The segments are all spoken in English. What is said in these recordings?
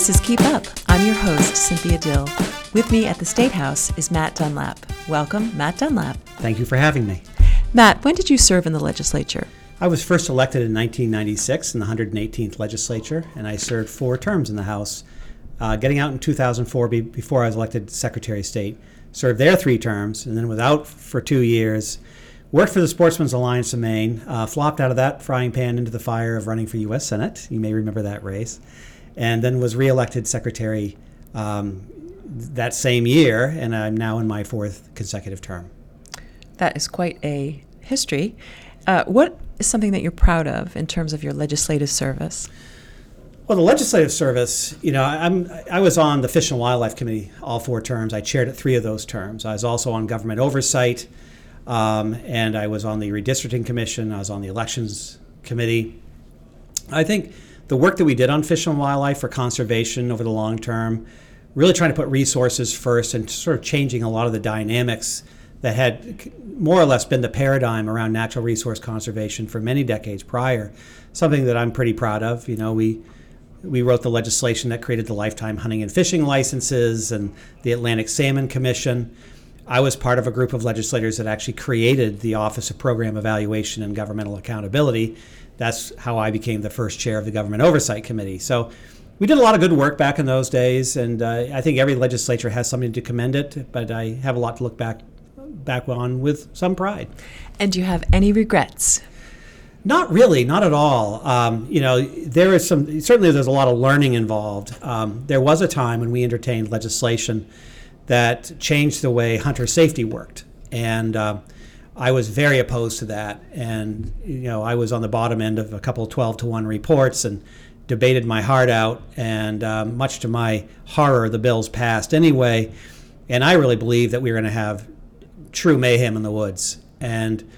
This is Keep Up. I'm your host, Cynthia Dill. With me at the State House is Matt Dunlap. Welcome, Matt Dunlap. Thank you for having me. Matt, when did you serve in the legislature? I was first elected in 1996 in the 118th legislature, and I served four terms in the House. Uh, getting out in 2004, be, before I was elected Secretary of State, served there three terms, and then was out for two years. Worked for the Sportsmen's Alliance of Maine, uh, flopped out of that frying pan into the fire of running for U.S. Senate. You may remember that race. And then was reelected Secretary um, that same year, and I'm now in my fourth consecutive term. That is quite a history. Uh, what is something that you're proud of in terms of your legislative service? Well, the legislative service, you know, I'm I was on the Fish and Wildlife Committee all four terms. I chaired it three of those terms. I was also on government oversight, um, and I was on the redistricting commission. I was on the elections committee. I think the work that we did on fish and wildlife for conservation over the long term, really trying to put resources first and sort of changing a lot of the dynamics that had more or less been the paradigm around natural resource conservation for many decades prior. Something that I'm pretty proud of. You know, we we wrote the legislation that created the lifetime hunting and fishing licenses and the Atlantic Salmon Commission. I was part of a group of legislators that actually created the Office of Program Evaluation and Governmental Accountability. That's how I became the first chair of the Government Oversight Committee. So we did a lot of good work back in those days, and uh, I think every legislature has something to commend it, but I have a lot to look back back on with some pride. And do you have any regrets? Not really, not at all. Um, you know, there is some certainly there's a lot of learning involved. Um, there was a time when we entertained legislation that changed the way hunter safety worked, and uh, I was very opposed to that. And you know, I was on the bottom end of a couple twelve to one reports and debated my heart out. And uh, much to my horror, the bills passed anyway. And I really believe that we were going to have true mayhem in the woods. And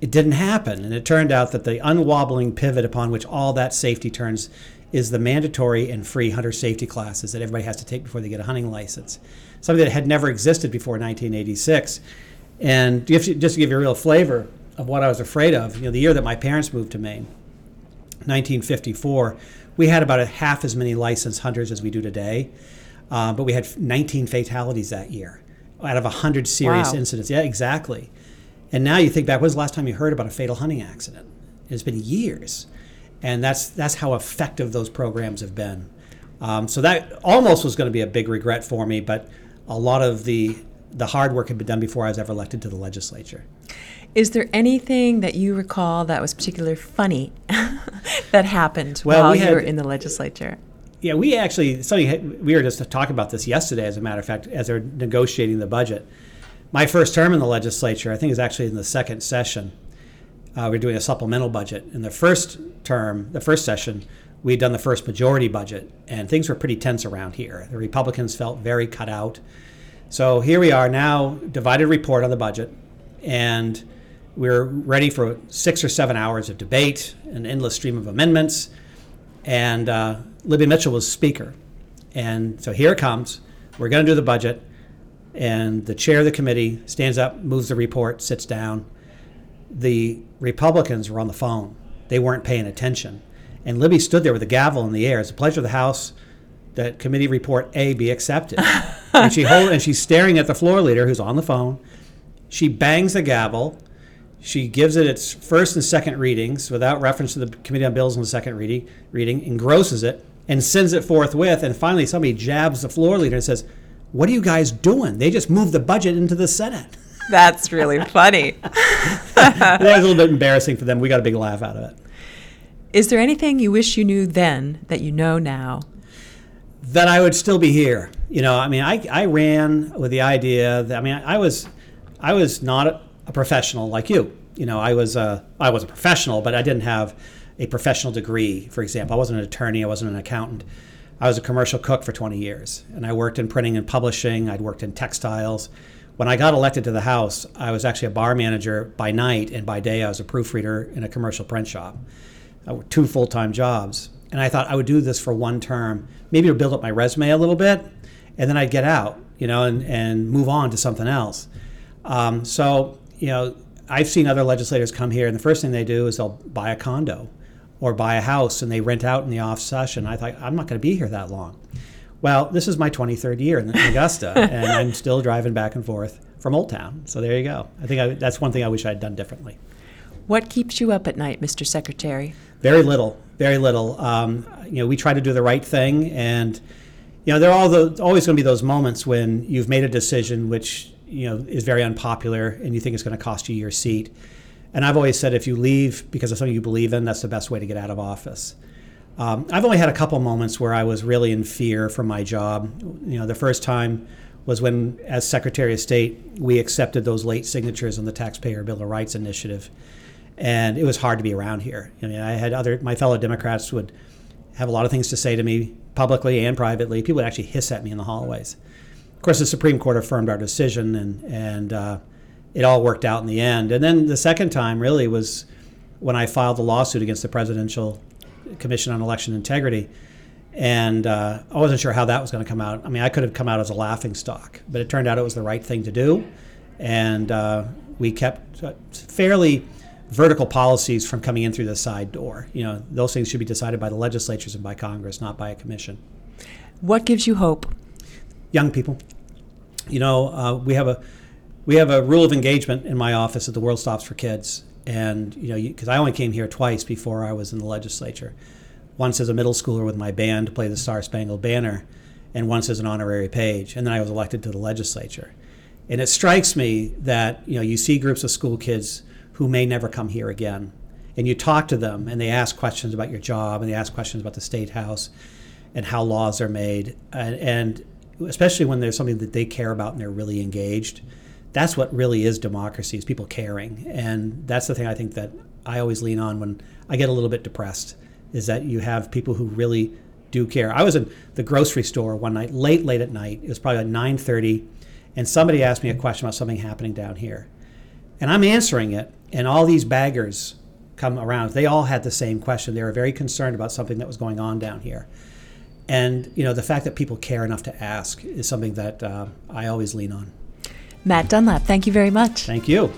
it didn't happen. And it turned out that the unwobbling pivot upon which all that safety turns is the mandatory and free hunter safety classes that everybody has to take before they get a hunting license. Something that had never existed before 1986. And just to give you a real flavor of what I was afraid of, you know, the year that my parents moved to Maine, 1954, we had about a half as many licensed hunters as we do today, uh, but we had 19 fatalities that year out of 100 serious Wow. incidents. Yeah, exactly. And now you think back, when's the last time you heard about a fatal hunting accident? It's been years. And that's, that's how effective those programs have been. Um, so that almost was going to be a big regret for me, but a lot of the, the hard work had been done before I was ever elected to the legislature. Is there anything that you recall that was particularly funny that happened Well, while we you were in the legislature? Yeah, we actually, something, we were just talking about this yesterday, as a matter of fact, as they're negotiating the budget. My first term in the legislature, I think, is actually in the second session. Uh, we're doing a supplemental budget. In the first term, the first session, we'd done the first majority budget, and things were pretty tense around here. The Republicans felt very cut out. So here we are now, divided report on the budget, and we're ready for six or seven hours of debate, an endless stream of amendments, and uh, Libby Mitchell was speaker. And so here it comes. We're going to do the budget, and the chair of the committee stands up, moves the report, sits down. The Republicans were on the phone. They weren't paying attention. And Libby stood there with a gavel in the air. It's a pleasure of the House that committee report A be accepted. and she hold, and she's staring at the floor leader who's on the phone. She bangs the gavel. She gives it its first and second readings without reference to the Committee on Bills on the second reading, reading engrosses it, and sends it forthwith. And finally, somebody jabs the floor leader and says, What are you guys doing? They just moved the budget into the Senate. That's really funny. that was a little bit embarrassing for them. We got a big laugh out of it. Is there anything you wish you knew then that you know now? that I would still be here. You know, I mean, I, I ran with the idea that I mean, I was I was not a, a professional like you. You know, I was a I was a professional, but I didn't have a professional degree. For example, I wasn't an attorney. I wasn't an accountant. I was a commercial cook for 20 years, and I worked in printing and publishing. I'd worked in textiles. When I got elected to the House, I was actually a bar manager by night, and by day I was a proofreader in a commercial print shop. Two full time jobs. And I thought I would do this for one term, maybe to build up my resume a little bit, and then I'd get out, you know, and, and move on to something else. Um, so, you know, I've seen other legislators come here, and the first thing they do is they'll buy a condo or buy a house and they rent out in the off session. I thought, I'm not going to be here that long. Well, this is my 23rd year in Augusta, and I'm still driving back and forth from Old Town. So there you go. I think I, that's one thing I wish I had done differently. What keeps you up at night, Mr. Secretary? Very little, very little. Um, you know, we try to do the right thing, and you know, there are all the, always going to be those moments when you've made a decision which you know is very unpopular, and you think it's going to cost you your seat. And I've always said if you leave because of something you believe in, that's the best way to get out of office. Um, I've only had a couple moments where I was really in fear for my job. You know, the first time was when, as Secretary of State, we accepted those late signatures on the Taxpayer Bill of Rights initiative, and it was hard to be around here. I mean, I had other my fellow Democrats would have a lot of things to say to me publicly and privately. People would actually hiss at me in the hallways. Of course, the Supreme Court affirmed our decision, and and uh, it all worked out in the end. And then the second time really was when I filed the lawsuit against the Presidential Commission on Election Integrity. And uh, I wasn't sure how that was going to come out. I mean, I could have come out as a laughing stock, but it turned out it was the right thing to do. And uh, we kept uh, fairly vertical policies from coming in through the side door. You know, those things should be decided by the legislatures and by Congress, not by a commission. What gives you hope? Young people. You know, uh, we have a we have a rule of engagement in my office at the World Stops for Kids, and you know, because I only came here twice before I was in the legislature. Once as a middle schooler with my band to play the Star Spangled Banner, and once as an honorary page, and then I was elected to the legislature. And it strikes me that you know you see groups of school kids who may never come here again, and you talk to them, and they ask questions about your job, and they ask questions about the state house, and how laws are made, and, and especially when there's something that they care about and they're really engaged that's what really is democracy is people caring. And that's the thing i think that i always lean on when i get a little bit depressed is that you have people who really do care. I was in the grocery store one night late late at night. It was probably like 9.30 and somebody asked me a question about something happening down here. And i'm answering it and all these baggers come around. They all had the same question. They were very concerned about something that was going on down here. And you know the fact that people care enough to ask is something that uh, i always lean on Matt Dunlap, thank you very much. Thank you.